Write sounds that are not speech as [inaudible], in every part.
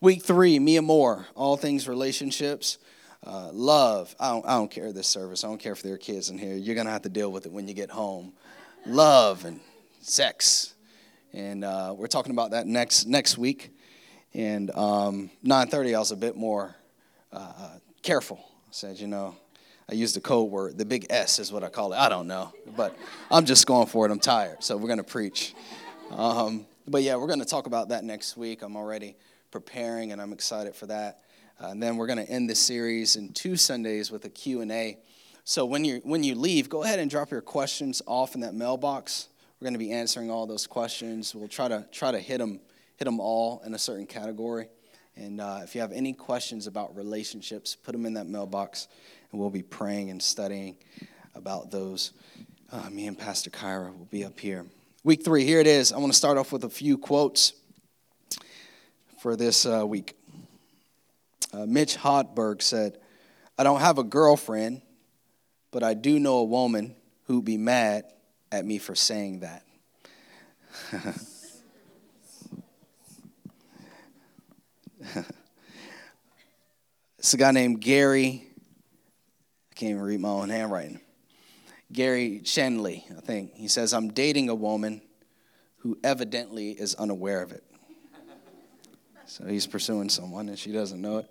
Week three, Mia Moore, all things relationships, uh, love. I don't, I don't care this service. I don't care if there are kids in here. You're going to have to deal with it when you get home. Love and sex. And uh, we're talking about that next, next week. And um, 9.30, I was a bit more uh, careful. I said, you know, I used the code word. The big S is what I call it. I don't know. But I'm just going for it. I'm tired. So we're going to preach. Um, but yeah, we're going to talk about that next week. I'm already preparing, and I'm excited for that. Uh, and then we're going to end this series in two Sundays with a Q&A. So when you when you leave, go ahead and drop your questions off in that mailbox. We're going to be answering all those questions. We'll try to try to hit them hit them all in a certain category. And uh, if you have any questions about relationships, put them in that mailbox, and we'll be praying and studying about those. Uh, me and Pastor Kyra will be up here. Week three, here it is. I want to start off with a few quotes for this uh, week. Uh, Mitch Hedberg said, I don't have a girlfriend, but I do know a woman who'd be mad at me for saying that. [laughs] it's a guy named Gary. I can't even read my own handwriting. Gary Shenley, I think. He says, I'm dating a woman who evidently is unaware of it. So he's pursuing someone and she doesn't know it.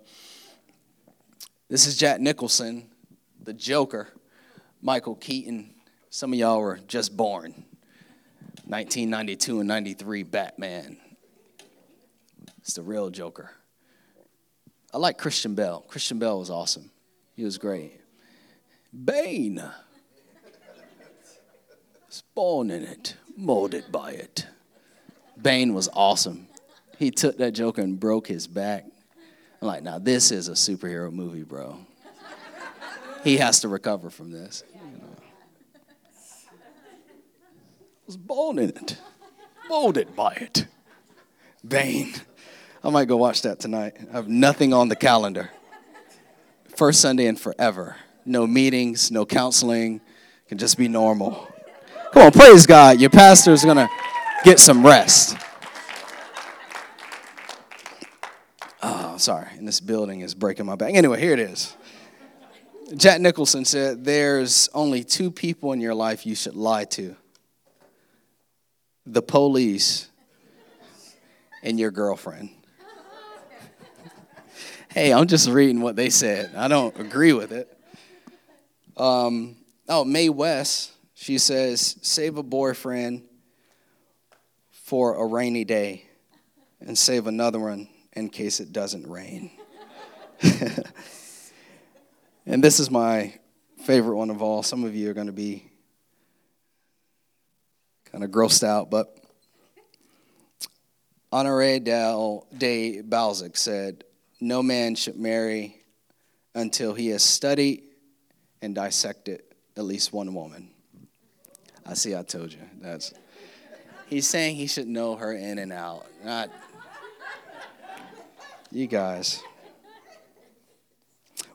This is Jack Nicholson, the Joker. Michael Keaton. Some of y'all were just born. 1992 and 93 Batman. It's the real Joker. I like Christian Bale. Christian Bale was awesome. He was great. Bane. Spawn in it, molded by it. Bane was awesome. He took that Joker and broke his back. I'm like, now this is a superhero movie, bro. He has to recover from this. You know. was born in it, molded by it. Bane. I might go watch that tonight. I have nothing on the calendar. First Sunday in forever. No meetings, no counseling. Can just be normal. Come on, praise God. Your pastor's to get some rest. Oh, sorry. And this building is breaking my back. Anyway, here it is. Jack Nicholson said, There's only two people in your life you should lie to the police and your girlfriend. [laughs] hey, I'm just reading what they said. I don't agree with it. Um, oh, Mae West, she says, Save a boyfriend for a rainy day and save another one in case it doesn't rain. [laughs] and this is my favorite one of all. Some of you are going to be kind of grossed out, but Honoré de Balzac said, No man should marry until he has studied and dissected at least one woman. I see, I told you. That's he's saying he should know her in and out. Not you guys.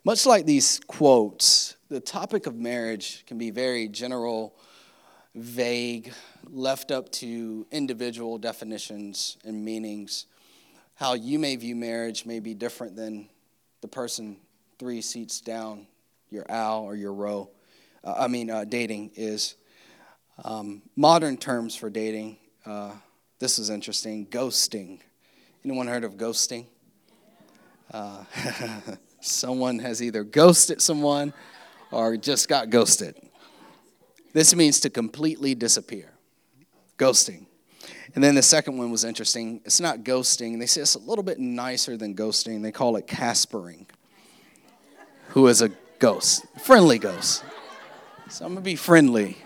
Much like these quotes, the topic of marriage can be very general, vague, left up to individual definitions and meanings. How you may view marriage may be different than the person three seats down your aisle or your row. Uh, I mean, uh, dating is. Um, modern terms for dating, uh, this is interesting ghosting. Anyone heard of ghosting? Uh, [laughs] someone has either ghosted someone or just got ghosted. This means to completely disappear. Ghosting. And then the second one was interesting. It's not ghosting. They say it's a little bit nicer than ghosting. They call it caspering, who is a ghost, friendly ghost. So I'm going to be friendly.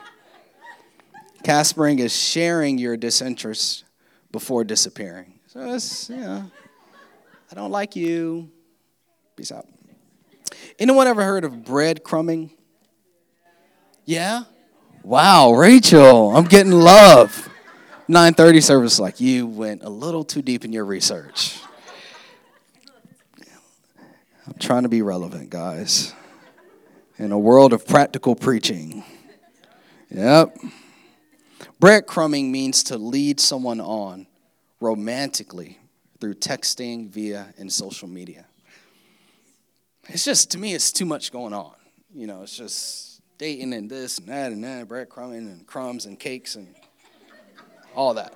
Caspering is sharing your disinterest before disappearing. So it's, you know, I don't like you. Peace out. Anyone ever heard of breadcrumbing? Yeah? Wow, Rachel, I'm getting love. 9:30 service like you went a little too deep in your research. I'm trying to be relevant, guys. In a world of practical preaching. Yep. Breadcrumbing means to lead someone on romantically through texting, via, and social media. It's just, to me, it's too much going on. You know, it's just dating and this and that and that, breadcrumbing and crumbs and cakes and all that.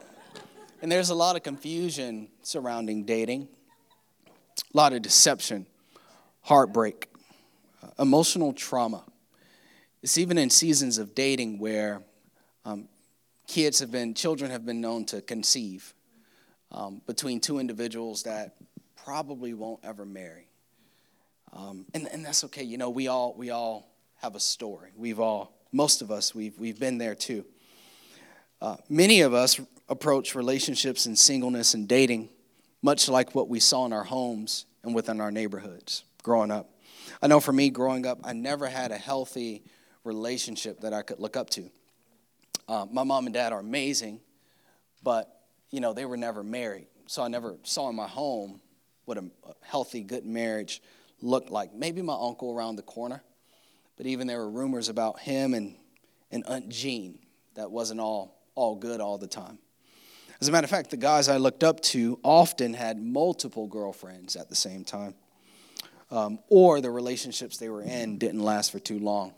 And there's a lot of confusion surrounding dating, a lot of deception, heartbreak, uh, emotional trauma. It's even in seasons of dating where um, kids have been, children have been known to conceive um, between two individuals that probably won't ever marry. Um, and, and that's okay. You know, we all, we all have a story. We've all, most of us, we've, we've been there too. Uh, many of us approach relationships and singleness and dating much like what we saw in our homes and within our neighborhoods growing up. I know for me, growing up, I never had a healthy relationship that I could look up to. Uh, my mom and dad are amazing, but you know they were never married, so I never saw in my home what a healthy, good marriage looked like. Maybe my uncle around the corner, but even there were rumors about him and, and Aunt Jean that wasn't all all good all the time. As a matter of fact, the guys I looked up to often had multiple girlfriends at the same time, um, or the relationships they were in didn't last for too long.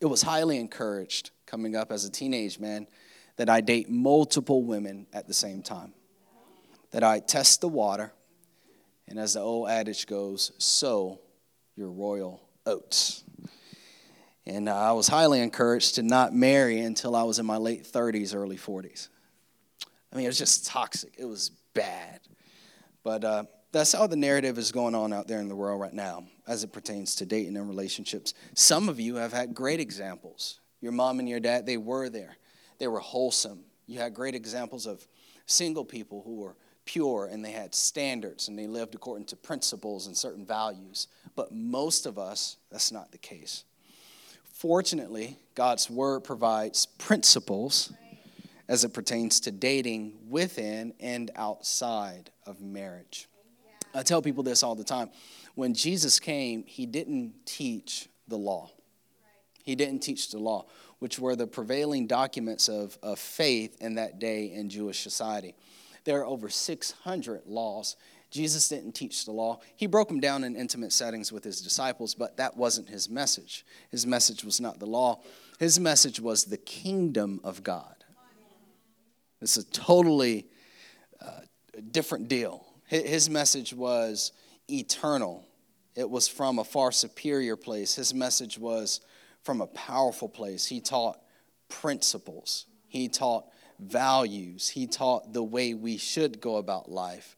It was highly encouraged coming up as a teenage man that I date multiple women at the same time, that I test the water, and as the old adage goes, sow your royal oats. And uh, I was highly encouraged to not marry until I was in my late 30s, early 40s. I mean, it was just toxic. It was bad. But uh, that's how the narrative is going on out there in the world right now as it pertains to dating and relationships. Some of you have had great examples. Your mom and your dad, they were there, they were wholesome. You had great examples of single people who were pure and they had standards and they lived according to principles and certain values. But most of us, that's not the case. Fortunately, God's word provides principles as it pertains to dating within and outside of marriage. I tell people this all the time. When Jesus came, he didn't teach the law. He didn't teach the law, which were the prevailing documents of, of faith in that day in Jewish society. There are over 600 laws Jesus didn't teach the law. He broke them down in intimate settings with his disciples, but that wasn't his message. His message was not the law, his message was the kingdom of God. It's a totally uh, different deal. His message was eternal, it was from a far superior place. His message was from a powerful place. He taught principles, he taught values, he taught the way we should go about life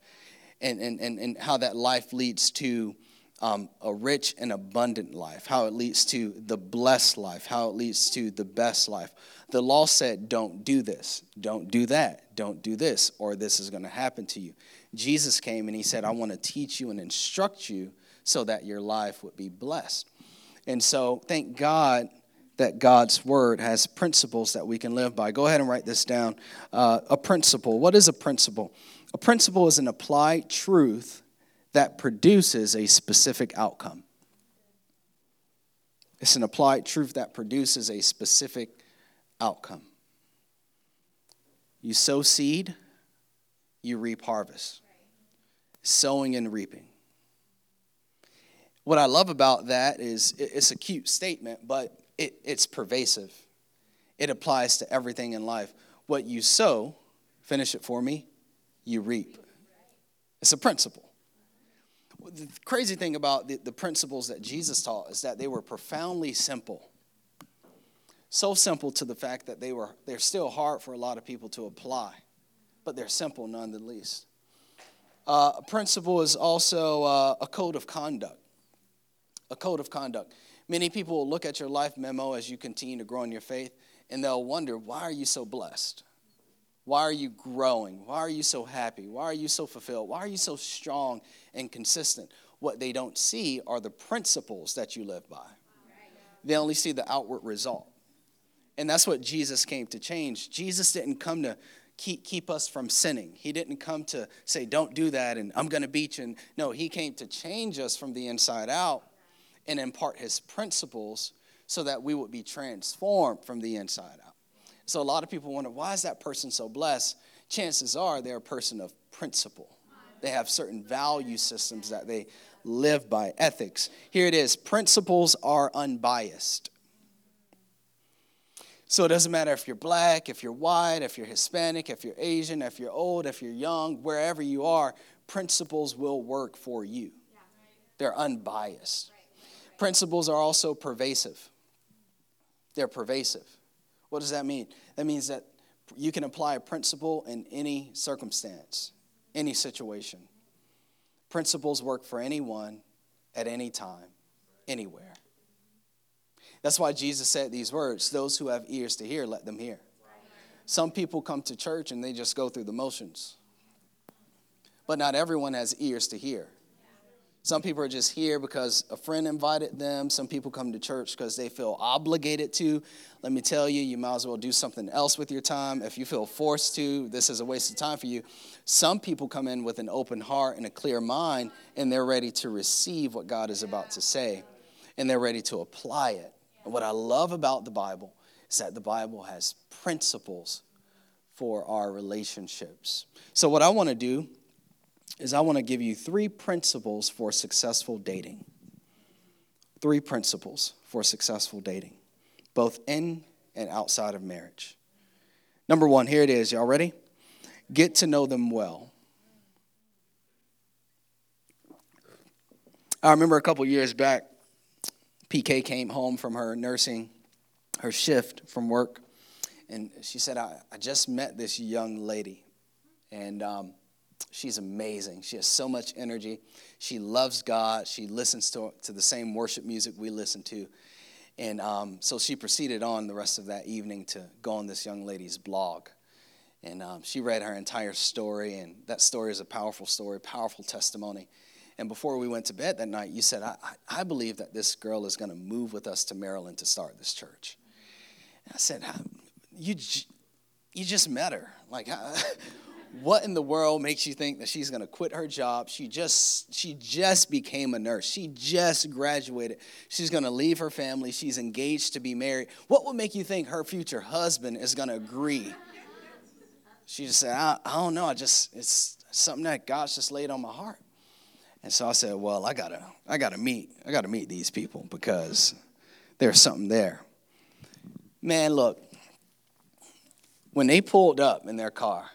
and, and, and, and how that life leads to um, a rich and abundant life, how it leads to the blessed life, how it leads to the best life. The law said, don't do this, don't do that, don't do this, or this is going to happen to you. Jesus came and he said, I want to teach you and instruct you so that your life would be blessed. And so, thank God that God's word has principles that we can live by. Go ahead and write this down. Uh, a principle. What is a principle? A principle is an applied truth that produces a specific outcome. It's an applied truth that produces a specific outcome. You sow seed, you reap harvest. Sowing and reaping. What I love about that is it's a cute statement, but it, it's pervasive. It applies to everything in life. What you sow, finish it for me, you reap. It's a principle. The crazy thing about the, the principles that Jesus taught is that they were profoundly simple. So simple to the fact that they were they're still hard for a lot of people to apply, but they're simple nonetheless. Uh, a principle is also uh, a code of conduct. A code of conduct. Many people will look at your life memo as you continue to grow in your faith, and they'll wonder, why are you so blessed? Why are you growing? Why are you so happy? Why are you so fulfilled? Why are you so strong and consistent? What they don't see are the principles that you live by. They only see the outward result. And that's what Jesus came to change. Jesus didn't come to keep, keep us from sinning. He didn't come to say, don't do that and I'm going to beat you. And No, He came to change us from the inside out and impart His principles so that we would be transformed from the inside out. So a lot of people wonder, why is that person so blessed? Chances are they're a person of principle. They have certain value systems that they live by, ethics. Here it is principles are unbiased. So it doesn't matter if you're black, if you're white, if you're Hispanic, if you're Asian, if you're old, if you're young, wherever you are, principles will work for you. They're unbiased. Principles are also pervasive. They're pervasive. What does that mean? That means that you can apply a principle in any circumstance, any situation. Principles work for anyone at any time, anywhere. That's why Jesus said these words those who have ears to hear, let them hear. Some people come to church and they just go through the motions. But not everyone has ears to hear. Some people are just here because a friend invited them. Some people come to church because they feel obligated to. Let me tell you, you might as well do something else with your time. If you feel forced to, this is a waste of time for you. Some people come in with an open heart and a clear mind, and they're ready to receive what God is about to say, and they're ready to apply it. And what I love about the Bible is that the Bible has principles for our relationships. So, what I want to do is I want to give you three principles for successful dating. Three principles for successful dating, both in and outside of marriage. Number one, here it is. Y'all ready? Get to know them well. I remember a couple years back, PK came home from her nursing, her shift from work, and she said, I, I just met this young lady. And um, She's amazing. She has so much energy. She loves God. She listens to, to the same worship music we listen to. And um, so she proceeded on the rest of that evening to go on this young lady's blog. And um, she read her entire story, and that story is a powerful story, powerful testimony. And before we went to bed that night, you said, I, I believe that this girl is going to move with us to Maryland to start this church. And I said, you, you just met her. Like, [laughs] what in the world makes you think that she's going to quit her job? She just she just became a nurse. She just graduated. She's going to leave her family. She's engaged to be married. What would make you think her future husband is going to agree? She just said I, I don't know. I just it's something that god's just laid on my heart. And so i said well i gotta i gotta meet i gotta meet these people because there's something there. Man look when they pulled up in their car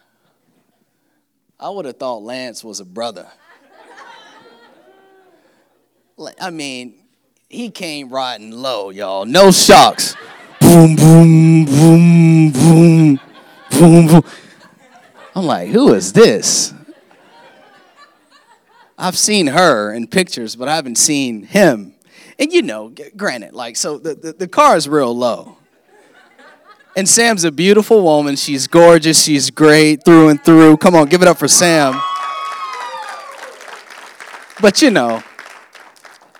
I would have thought Lance was a brother. I mean, he came riding low, y'all. No shocks. boom, boom, boom, boom, boom, boom. I'm like, who is this? I've seen her in pictures, but I haven't seen him. And you know, granted, like, so the, the, the car is real low. And Sam's a beautiful woman. She's gorgeous. She's great through and through. Come on, give it up for Sam. But you know,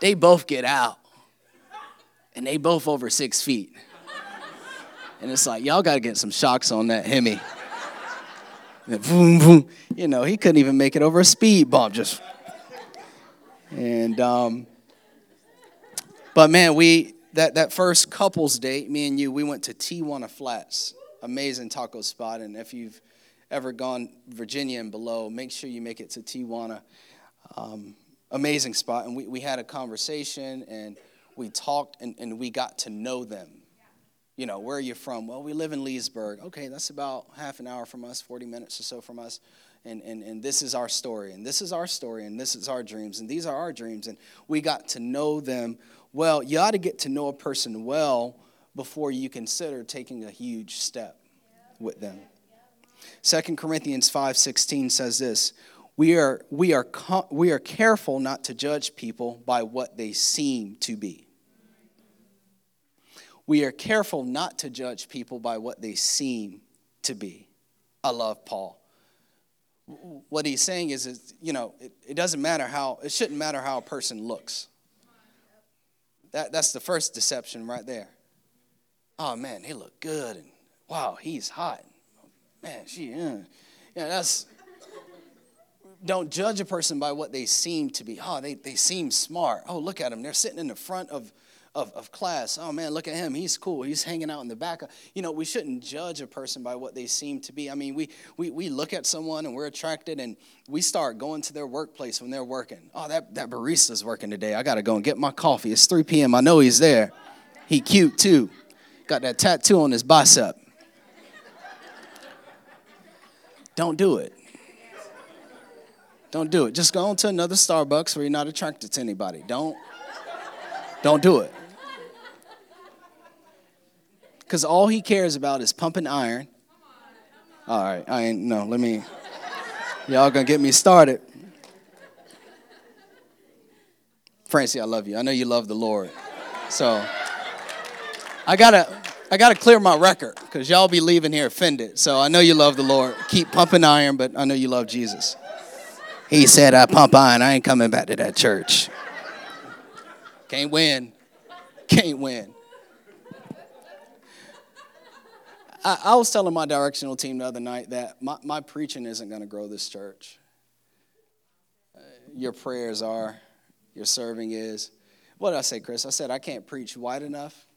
they both get out. And they both over six feet. And it's like, y'all got to get some shocks on that Hemi. Boom, boom. You know, he couldn't even make it over a speed bump. Just. And, um, but man, we, that, that first couples date, me and you, we went to Tijuana Flats, amazing taco spot. And if you've ever gone Virginia and below, make sure you make it to Tijuana. Um, amazing spot. And we, we had a conversation and we talked and, and we got to know them. You know, where are you from? Well, we live in Leesburg. Okay, that's about half an hour from us, 40 minutes or so from us. And, and, and this is our story, and this is our story, and this is our dreams, and these are our dreams. And we got to know them well, you ought to get to know a person well before you consider taking a huge step with them. 2 Corinthians 5:16 says this, we are, we, are, we are careful not to judge people by what they seem to be. We are careful not to judge people by what they seem to be. I love Paul. What he's saying is, is you know, it, it doesn't matter how, it shouldn't matter how a person looks. That, that's the first deception right there. Oh man, he look good, and wow, he's hot. Man, she, uh, yeah, that's. Don't judge a person by what they seem to be. Oh, they, they seem smart. Oh, look at them. They're sitting in the front of, of, of class. Oh man, look at him. He's cool. He's hanging out in the back. You know, we shouldn't judge a person by what they seem to be. I mean, we, we, we look at someone and we're attracted and we start going to their workplace when they're working. Oh, that, that barista's working today. I got to go and get my coffee. It's 3 p.m. I know he's there. He cute too. Got that tattoo on his bicep. Don't do it. Don't do it. Just go on to another Starbucks where you're not attracted to anybody. Don't don't do it. Because all he cares about is pumping iron. All right, I ain't, no, let me, y'all gonna get me started. Francie, I love you. I know you love the Lord. So, I gotta, I gotta clear my record because y'all be leaving here offended. So I know you love the Lord. Keep pumping iron, but I know you love Jesus. He said, I pump iron. I ain't coming back to that church. Can't win. Can't win. I, I, was telling my directional team the other night that my, my preaching isn't going to grow this church. Uh, your prayers are, your serving is. What did I say, Chris? I said, I can't preach white enough.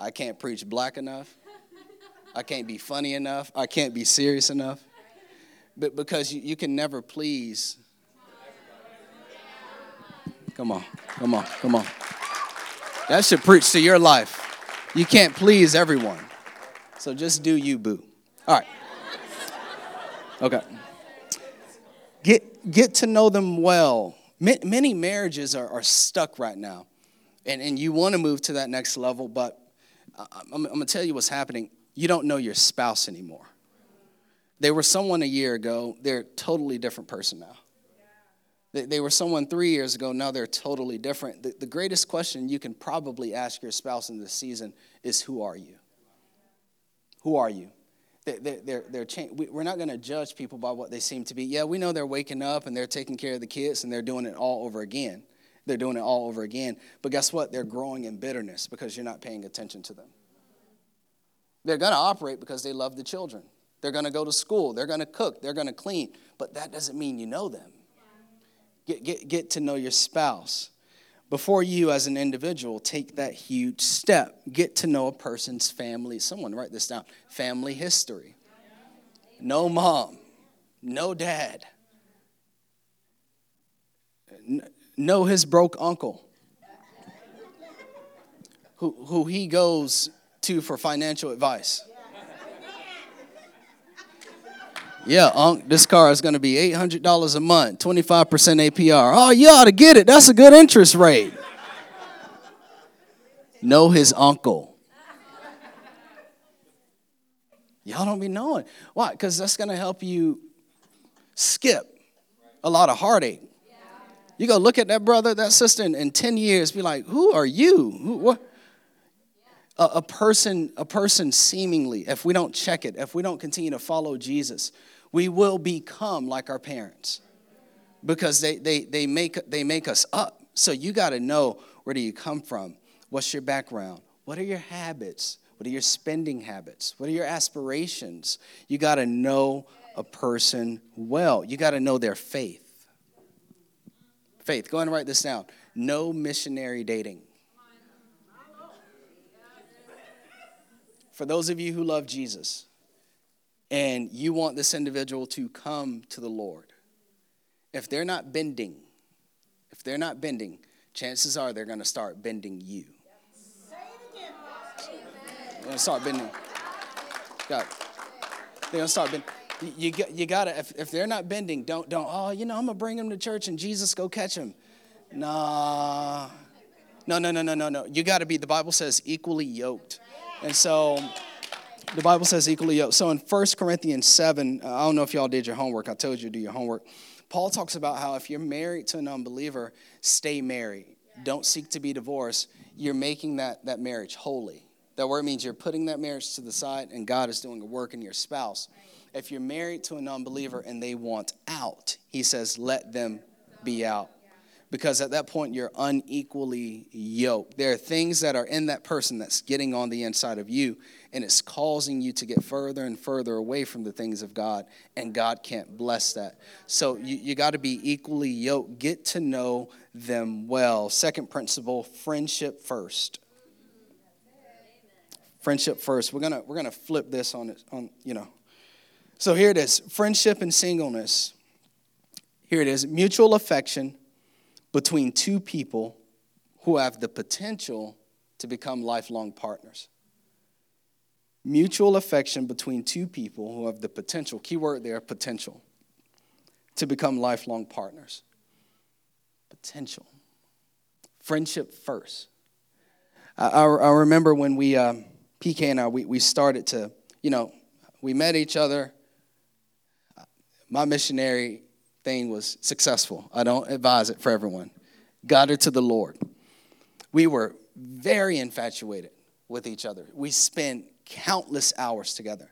I can't preach black enough. I can't be funny enough. I can't be serious enough. But because you, you can never please Come on, come on, come on. That should preach to your life. You can't please everyone. So just do you, boo. All right. Okay. Get, get to know them well. Many marriages are, are stuck right now, and, and you want to move to that next level, but uh, I'm, I'm going to tell you what's happening. You don't know your spouse anymore. They were someone a year ago, they're a totally different person now. They were someone three years ago, now they're totally different. The, the greatest question you can probably ask your spouse in this season is Who are you? Who are you? They're, they're, they're we're not going to judge people by what they seem to be. Yeah, we know they're waking up and they're taking care of the kids and they're doing it all over again. They're doing it all over again. But guess what? They're growing in bitterness because you're not paying attention to them. They're going to operate because they love the children. They're going to go to school. They're going to cook. They're going to clean. But that doesn't mean you know them. Get, get, get to know your spouse. Before you, as an individual, take that huge step, get to know a person's family. Someone write this down family history. No mom, no dad. no his broke uncle who, who he goes to for financial advice. Yeah, Unc, this car is going to be $800 a month, 25% APR. Oh, you ought to get it. That's a good interest rate. know his uncle. Y'all don't be knowing. Why? Because that's going to help you skip a lot of heartache. You go look at that brother, that sister in, in 10 years, be like, who are you? Who, what? A, a person, a person seemingly, if we don't check it, if we don't continue to follow Jesus, we will become like our parents because they, they, they, make, they make us up. So you got to know where do you come from? What's your background? What are your habits? What are your spending habits? What are your aspirations? You got to know a person well. You got to know their faith. Faith. Go and write this down. No missionary dating. For those of you who love Jesus, and you want this individual to come to the Lord, if they're not bending, if they're not bending, chances are they're going to start bending you. They're going to start bending. God. They're going to start bending. You, you, you got to, if, if they're not bending, don't, don't, oh, you know, I'm going to bring them to church and Jesus go catch them. Nah. No, no, no, no, no, no. You got to be, the Bible says, equally yoked. And so, the Bible says equally. So in 1 Corinthians 7, uh, I don't know if y'all did your homework. I told you to do your homework. Paul talks about how if you're married to an unbeliever, stay married. Don't seek to be divorced. You're making that, that marriage holy. That word means you're putting that marriage to the side and God is doing a work in your spouse. If you're married to an unbeliever and they want out, he says, let them be out. Because at that point you're unequally yoked. There are things that are in that person that's getting on the inside of you, and it's causing you to get further and further away from the things of God, and God can't bless that. So you, you got to be equally yoked. Get to know them well. Second principle friendship first. Friendship first. We're gonna we're gonna flip this on it on you know. So here it is: friendship and singleness. Here it is: mutual affection between two people who have the potential to become lifelong partners. Mutual affection between two people who have the potential, keyword there, potential, to become lifelong partners. Potential. Friendship first. I, I, I remember when we, um, PK and I, we, we started to, you know, we met each other. My missionary thing was successful. I don't advise it for everyone. Got her to the Lord. We were very infatuated with each other. We spent countless hours together.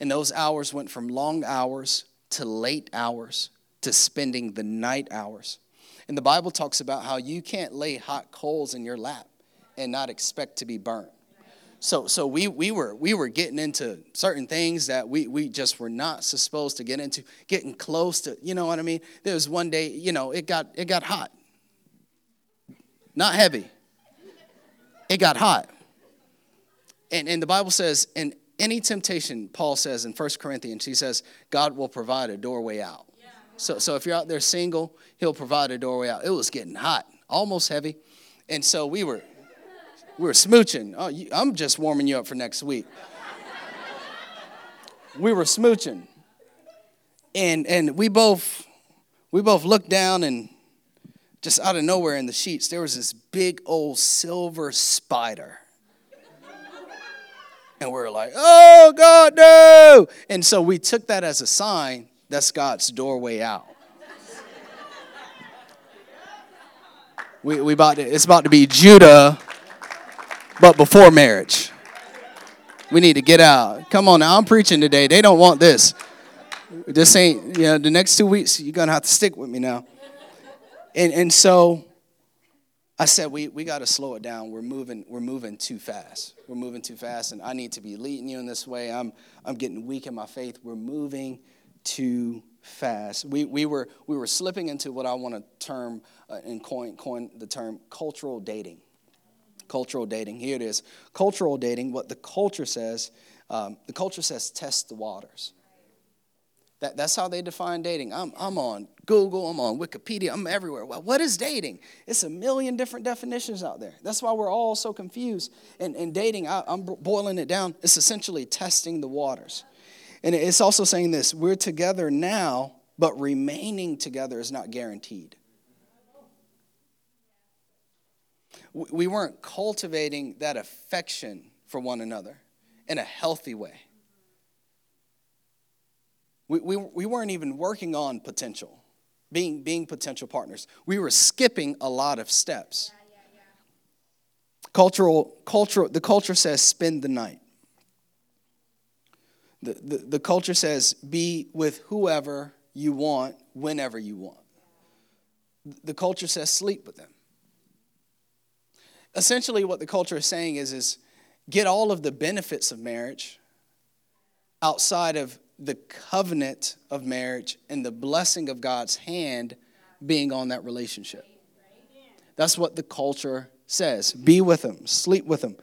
And those hours went from long hours to late hours to spending the night hours. And the Bible talks about how you can't lay hot coals in your lap and not expect to be burnt. So, so we, we, were, we were getting into certain things that we, we just were not supposed to get into, getting close to, you know what I mean? There was one day, you know, it got, it got hot. Not heavy. It got hot. And, and the Bible says, in any temptation, Paul says in 1 Corinthians, he says, God will provide a doorway out. So, so if you're out there single, he'll provide a doorway out. It was getting hot, almost heavy. And so we were we were smooching. Oh, you, I'm just warming you up for next week. we were smooching. And and we both we both looked down and just out of nowhere in the sheets there was this big old silver spider. And we are like, "Oh God, no!" And so we took that as a sign that's God's doorway out. We, we about to, it's about to be Judah but before marriage. We need to get out. Come on now, I'm preaching today. They don't want this. This ain't, you know, the next two weeks, you're going to have to stick with me now. And, and so I said, we, we got to slow it down. We're moving, we're moving too fast. We're moving too fast, and I need to be leading you in this way. I'm, I'm getting weak in my faith. We're moving too fast. We, we, were, we were slipping into what I want to term uh, and coin, coin the term cultural dating cultural dating. Here it is. Cultural dating, what the culture says, um, the culture says test the waters. That, that's how they define dating. I'm, I'm on Google, I'm on Wikipedia, I'm everywhere. Well, what is dating? It's a million different definitions out there. That's why we're all so confused. And, and dating, I, I'm boiling it down, it's essentially testing the waters. And it's also saying this we're together now, but remaining together is not guaranteed. We weren't cultivating that affection for one another in a healthy way. We, we, we weren't even working on potential, being, being potential partners. We were skipping a lot of steps. Yeah, yeah, yeah. Cultural, cultural, the culture says spend the night. The, the, the culture says be with whoever you want, whenever you want. The culture says sleep with them essentially what the culture is saying is, is get all of the benefits of marriage outside of the covenant of marriage and the blessing of God's hand being on that relationship. That's what the culture says. Be with them, sleep with them,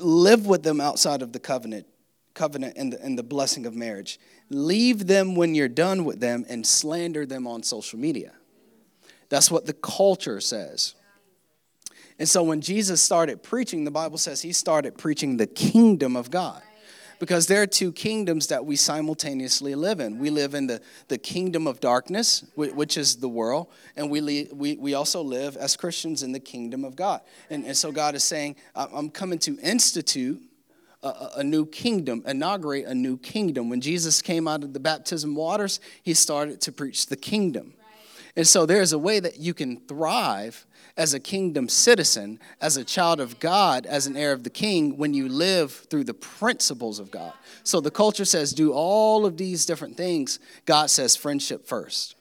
live with them outside of the covenant, covenant and the, and the blessing of marriage. Leave them when you're done with them and slander them on social media. That's what the culture says. And so when Jesus started preaching, the Bible says he started preaching the kingdom of God. Because there are two kingdoms that we simultaneously live in. We live in the, the kingdom of darkness, which is the world, and we, we, we also live as Christians in the kingdom of God. And, and so God is saying, I'm coming to institute a, a, new kingdom, inaugurate a new kingdom. When Jesus came out of the baptism waters, he started to preach the kingdom. And so there's a way that you can thrive as a kingdom citizen, as a child of God, as an heir of the king, when you live through the principles of God. So the culture says, do all of these different things. God says, friendship first.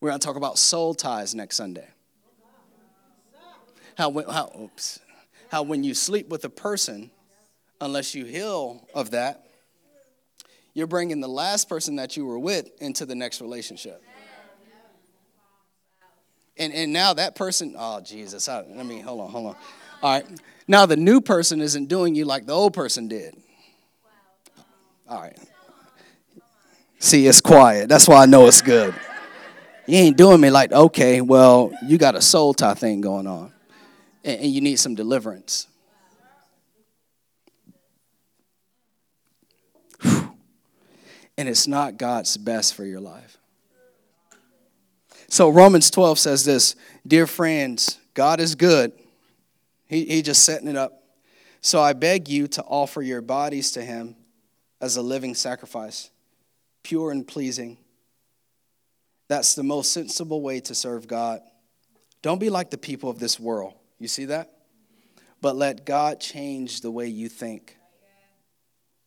We're going to talk about soul ties next Sunday. How, how, oops, how when you sleep with a person, unless you heal of that, you're bringing the last person that you were with into the next relationship. And, and now that person, oh, Jesus, I, let me, hold on, hold on. All right. Now the new person isn't doing you like the old person did. All right. See, it's quiet. That's why I know it's good. You ain't doing me like, okay, well, you got a soul tie thing going on, and, and you need some deliverance. And it's not God's best for your life. So Romans 12 says this Dear friends, God is good. He, he just setting it up. So I beg you to offer your bodies to Him as a living sacrifice, pure and pleasing. That's the most sensible way to serve God. Don't be like the people of this world. You see that? But let God change the way you think.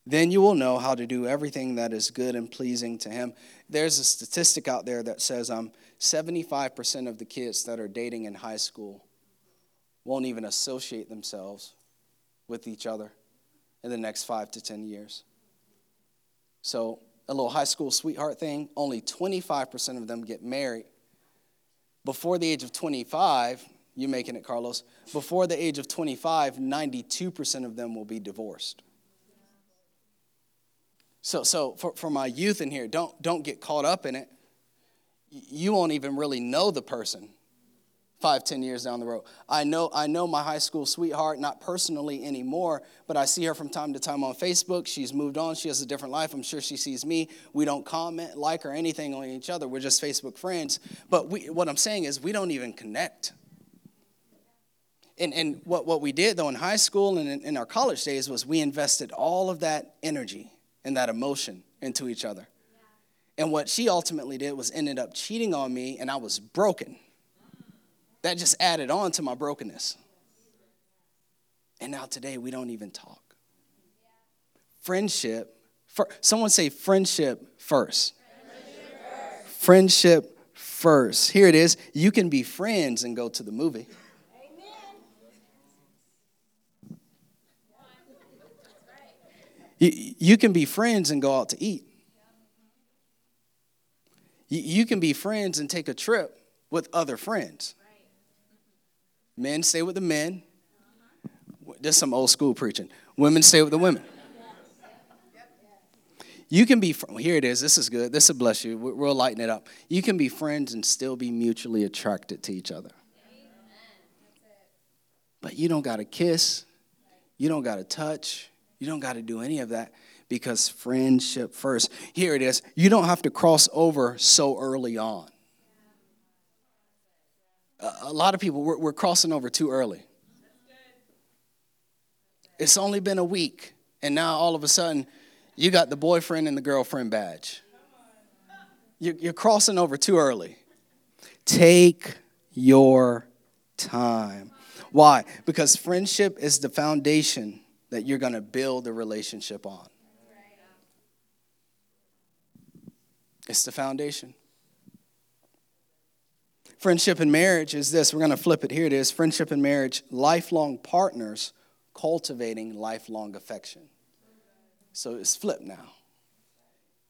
Then you will know how to do everything that is good and pleasing to Him. There's a statistic out there that says um, 75% of the kids that are dating in high school won't even associate themselves with each other in the next five to 10 years. So, a little high school sweetheart thing, only 25% of them get married. Before the age of 25, you making it, Carlos, before the age of 25, 92% of them will be divorced. So, so for, for my youth in here, don't, don't get caught up in it. You won't even really know the person five, ten years down the road. I know, I know my high school sweetheart, not personally anymore, but I see her from time to time on Facebook. She's moved on. She has a different life. I'm sure she sees me. We don't comment, like, or anything on each other. We're just Facebook friends. But we, what I'm saying is, we don't even connect. And, and what, what we did, though, in high school and in, in our college days was we invested all of that energy and that emotion into each other. And what she ultimately did was ended up cheating on me, and I was broken that just added on to my brokenness. And now today we don't even talk. Friendship, for, someone say friendship first. Friendship first. Friendship first. Here it is. You can be friends and go to the movie. You, you can be friends and go out to eat. You, you can be friends and take a trip with other friends. Men stay with the men. Is some old school preaching. Women stay with the women. You can be, here it is, this is good, this will bless you, we'll lighten it up. You can be friends and still be mutually attracted to each other. But you don't got to kiss, you don't got to touch, you don't got to do any of that because friendship first. Here it is, you don't have to cross over so early on a lot of people, we're, we're crossing over too early. It's only been a week, and now all of a sudden, you got the boyfriend and the girlfriend badge. You're crossing over too early. Take your time. Why? Because friendship is the foundation that you're going to build a relationship on. It's the foundation. Friendship and marriage is this. We're going to flip it. Here it is. Friendship and marriage, lifelong partners cultivating lifelong affection. So it's flipped now.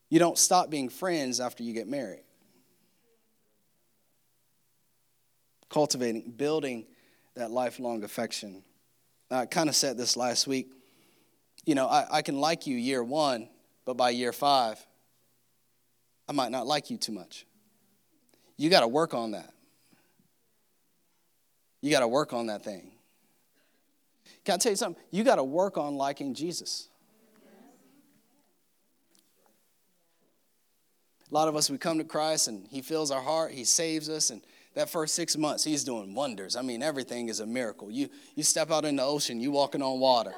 You don't stop being friends after you get married. Cultivating, building that lifelong affection. I kind of said this last week. You know, I, I can like you year one, but by year five, I might not like you too much. You got to work on that. You got to work on that thing. Can I tell you something? You got to work on liking Jesus. A lot of us, we come to Christ and He fills our heart, He saves us, and that first six months, He's doing wonders. I mean, everything is a miracle. You, you step out in the ocean, you walking on water.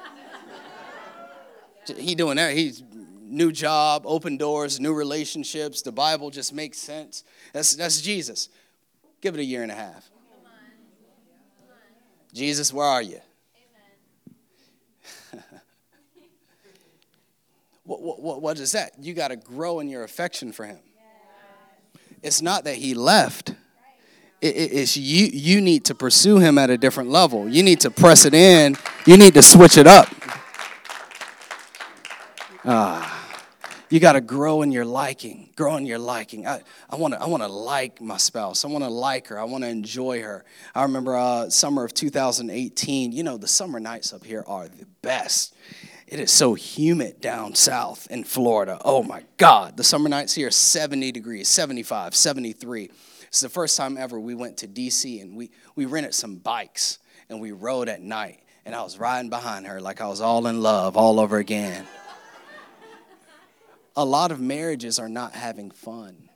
he doing that. He's new job, open doors, new relationships. The Bible just makes sense. That's, that's Jesus. Give it a year and a half. Jesus, where are you? [laughs] Amen. What, what, what is that? You got to grow in your affection for him. It's not that he left. It's you you need to pursue him at a different level. You need to press it in. You need to switch it up. Ah. You got to grow in your liking. Grow in your liking. I, want to I wanna like my spouse. I want to like her. I want to enjoy her. I remember uh, summer of 2018. You know, the summer nights up here are the best. It is so humid down south in Florida. Oh my God. The summer nights here are 70 degrees, 75, 73. It's the first time ever we went to DC and we, we rented some bikes and we rode at night. And I was riding behind her like I was all in love all over again a lot of marriages are not having fun.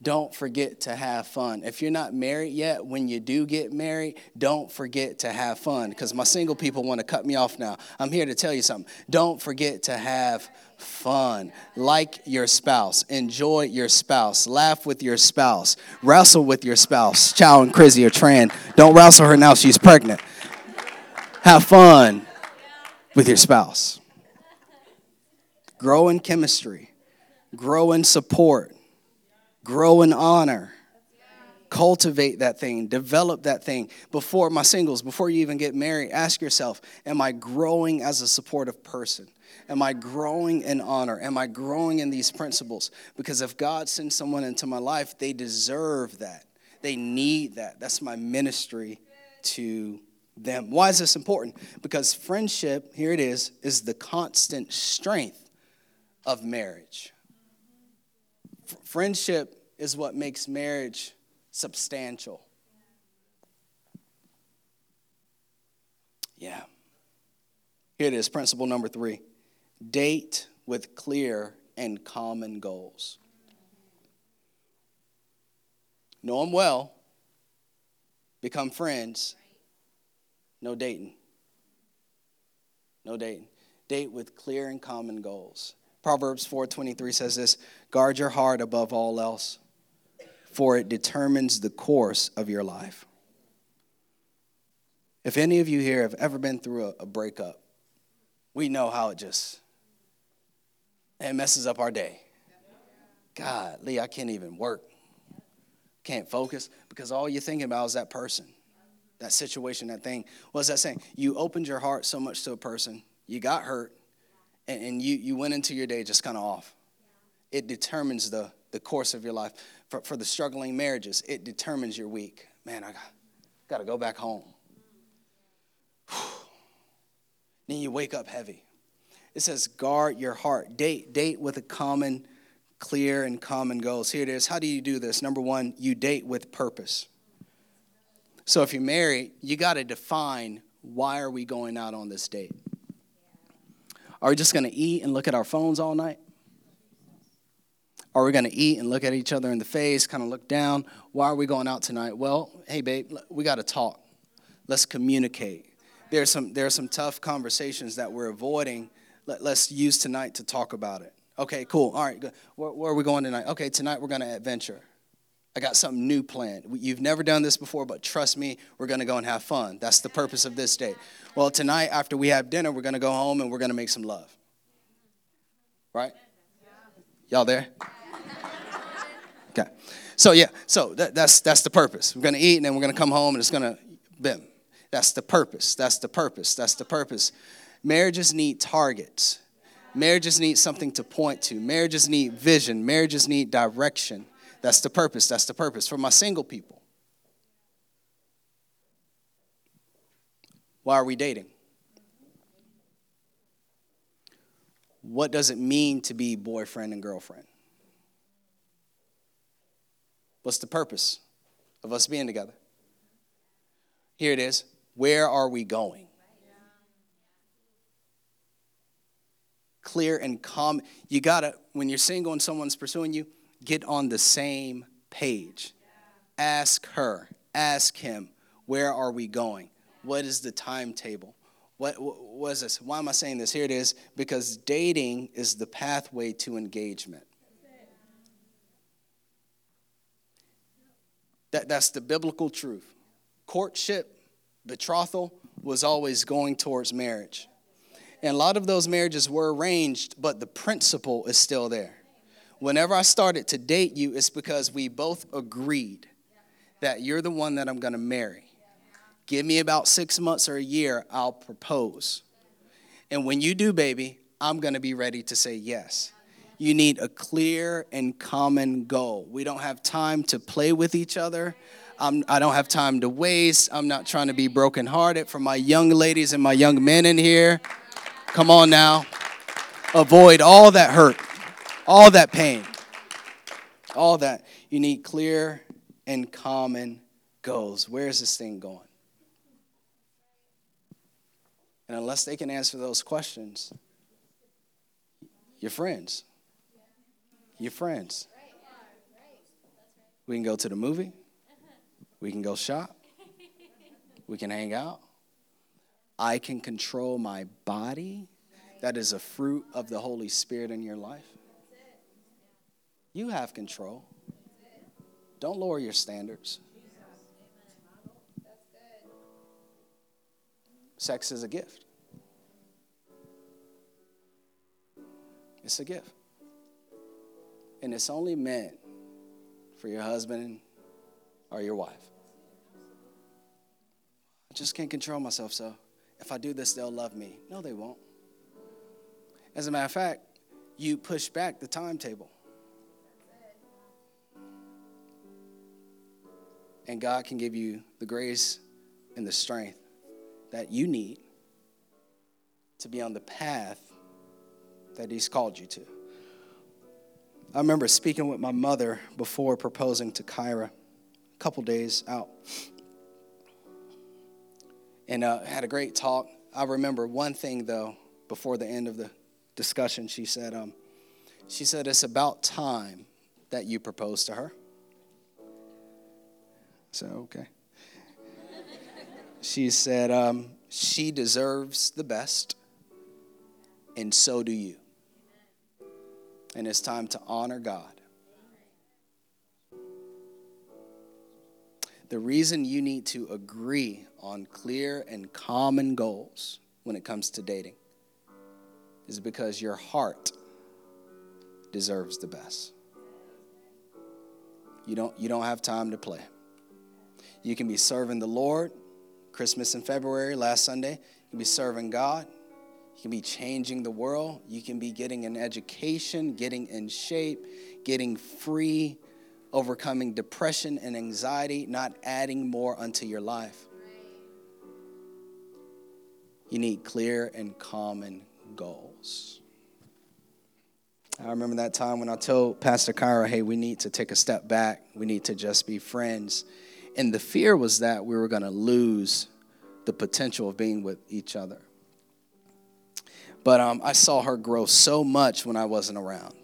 Don't forget to have fun. If you're not married yet, when you do get married, don't forget to have fun. Because my single people want to cut me off now. I'm here to tell you something. Don't forget to have fun. Like your spouse. Enjoy your spouse. Laugh with your spouse. Wrestle with your spouse. Chow and Chrissy or Tran. Don't wrestle her now, she's pregnant. Have fun with your spouse grow in chemistry, grow in support, grow in honor. Cultivate that thing, develop that thing. Before my singles, before you even get married, ask yourself Am I growing as a supportive person? Am I growing in honor? Am I growing in these principles? Because if God sends someone into my life, they deserve that. They need that. That's my ministry to them. Why is this important? Because friendship, here it is, is the constant strength of marriage. Friendship is what makes marriage substantial. Yeah. Here it is, principle number three date with clear and common goals. Know them well, become friends, no dating. No dating. Date with clear and common goals. Proverbs 4:23 says this, guard your heart above all else, for it determines the course of your life. If any of you here have ever been through a, a breakup, we know how it just it messes up our day. God, Lee, I can't even work. Can't focus because all you're thinking about is that person, that situation, that thing. What's that saying? You opened your heart so much to a person, you got hurt, and, and you, you went into your day just kind of off. It determines the, the course of your life. For, for the struggling marriages, it determines your week. Man, I got, got to go back home. then you wake up heavy. It says, guard your heart. Date, date with a common, clear, and common goals. Here it is. How do you do this? Number one, you date with purpose. So if you're married, you got to define why are we going out on this date? Are we just going to eat and look at our phones all night? Are we going to eat and look at each other in the face, kind of look down? Why are we going out tonight? Well, hey, babe, we got to talk. Let's communicate. There's some, there are some tough conversations that we're avoiding. Let, let's use tonight to talk about it. Okay, cool. All right, where, where are we going tonight? Okay, tonight we're going to adventure. I got something new planned. You've never done this before, but trust me, we're going to go and have fun. That's the purpose of this date. Well, tonight, after we have dinner, we're going to go home and we're going to make some love. Right? Y'all there? Okay. So, yeah, so that, that's, that's the purpose. We're going to eat and then we're going to come home and it's going to, bim. That's the purpose. That's the purpose. That's the purpose. Marriages need targets. Marriages need something to point to. Marriages need vision. Marriages need direction. That's the purpose. That's the purpose. For my single people, why are we dating? What does it mean to be boyfriend and girlfriend? What's the purpose of us being together? Here it is. Where are we going? Clear and calm. You gotta, when you're single and someone's pursuing you, get on the same page. Ask her, ask him, where are we going? What is the timetable? What, is this? Why am I saying this? Here it is because dating is the pathway to engagement. That, that's the biblical truth. Courtship, betrothal was always going towards marriage. And a lot of those marriages were arranged, but the principle is still there Whenever I started to date you, it's because we both agreed that you're the one that I'm to marry. Give me about six months or a year, I'll propose. And when you do, baby, I'm to be ready to say yes. You need a clear and common goal. We don't have time to play with each other. I'm, I do not have time to waste. I'm not trying to be brokenhearted for my young ladies and my young men in here. Come on now. Avoid all that hurt, all that pain, all that. You need clear and common goals. Where is this thing going? And unless they can answer those questions, you're friends. You're friends. We can go to the movie. We can go shop. We can hang out. I can control my body. That is a fruit of the Holy Spirit in your life. You have control. Don't lower your standards. Sex is a gift. It's a gift. And it's only meant for your husband or your wife. I just can't control myself, so if I do this, they'll love me. No, they won't. As a matter of fact, you push back the timetable. And God can give you the grace and the strength that you need to be on the path that He's called you to. I remember speaking with my mother before proposing to Kyra, a couple days out, and uh, had a great talk. I remember one thing though before the end of the discussion. She said, um, "She said it's about time that you propose to her." So okay she said, um, She deserves the best, and so do you. And it's time to honor God. The reason you need to agree on clear and common goals when it comes to dating is because your heart deserves the best. You don't, you don't have time to play. You can be serving the Lord Christmas in February, last Sunday. You can be serving God. You can be changing the world. You can be getting an education, getting in shape, getting free, overcoming depression and anxiety, not adding more unto your life. You need clear and common goals. I remember that time when I told Pastor Kyra, hey, we need to take a step back. We need to just be friends. And the fear was that we were going to lose the potential of being with each other. But um, I saw her grow so much when I wasn't around.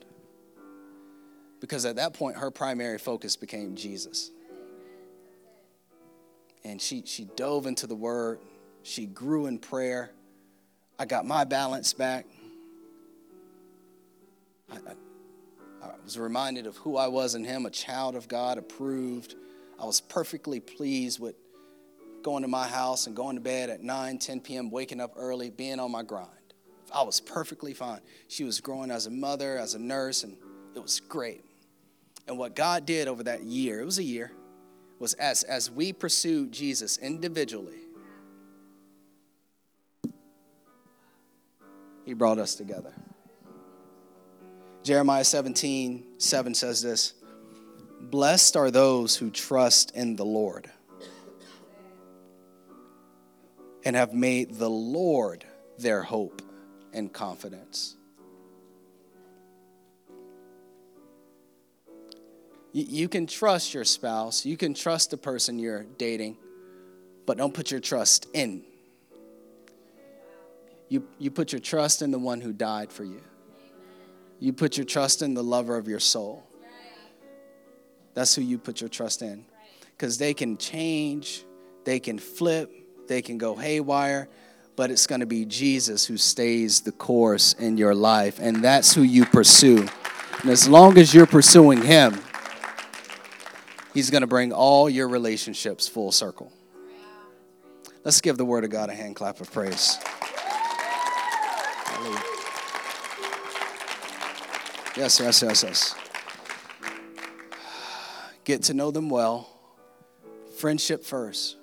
Because at that point, her primary focus became Jesus. And she, she dove into the word, she grew in prayer. I got my balance back. I, I, I was reminded of who I was in Him, a child of God, approved I was perfectly pleased with going to my house and going to bed at 9, 10 p.m., waking up early, being on my grind. I was perfectly fine. She was growing as a mother, as a nurse, and it was great. And what God did over that year, it was a year, was as, as we pursued Jesus individually, He brought us together. Jeremiah 17, 7 says this Blessed are those who trust in the Lord and have made the Lord their hope and confidence. You can trust your spouse, you can trust the person you're dating, but don't put your trust in. You, you put your trust in the one who died for you. You put your trust in the lover of your soul. That's who you put your trust in. Because they can change, they can flip, they can go haywire, but it's going to be Jesus who stays the course in your life. And that's who you pursue. And as long as you're pursuing Him, He's going to bring all your relationships full circle. Let's give the Word of God a hand clap of praise. Yes, yes, yes, yes. get to know them well, friendship first.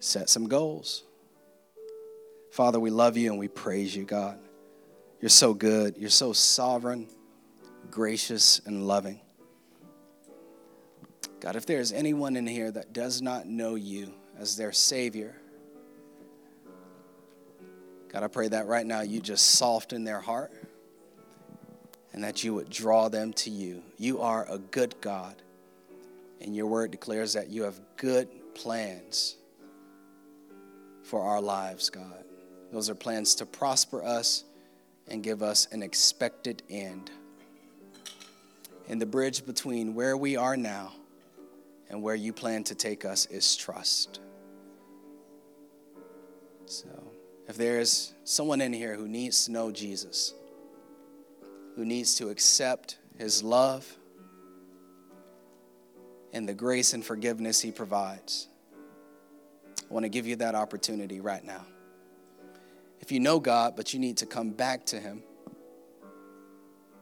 Set some goals. Father, we love you and we praise you, God. You're so good. You're so sovereign, gracious, and loving. God, if there's anyone in here that does not know you as their Savior, God, I pray that right now you just soften their heart and that you would draw them to you. You are a good God, and your word declares that you have good plans for our lives, God. Those are plans to prosper us and give us an expected end. And the bridge between where we are now and where you plan to take us is trust. So, if there is someone in here who needs to know Jesus, who needs to accept his love and the grace and forgiveness he provides, I want to give you that opportunity right now. If you know God, but you need to come back to him,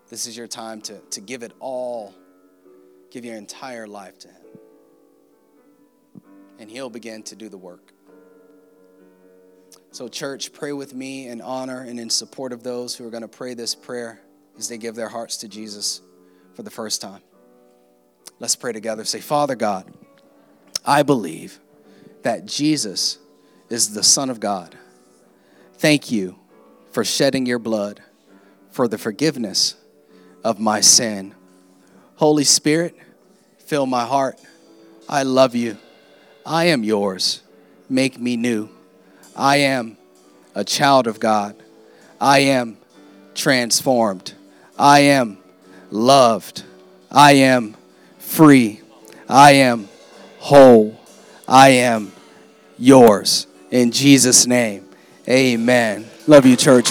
this is your time to, to give it all, give your entire life to him and He'll begin to do the work. So, church, pray with me in honor and in support of those who are going to pray this prayer as they give their hearts to Jesus for the first time. Let's pray together. Say, Father God, I believe that Jesus is the Son of God. Thank you for shedding your blood for the forgiveness of my sin. Holy Spirit, fill my heart. I love you. I am yours. Make me new. I am a child of God. I am transformed. I am loved. I am free. I am whole. I am yours. In Jesus' name, amen. Love you, church.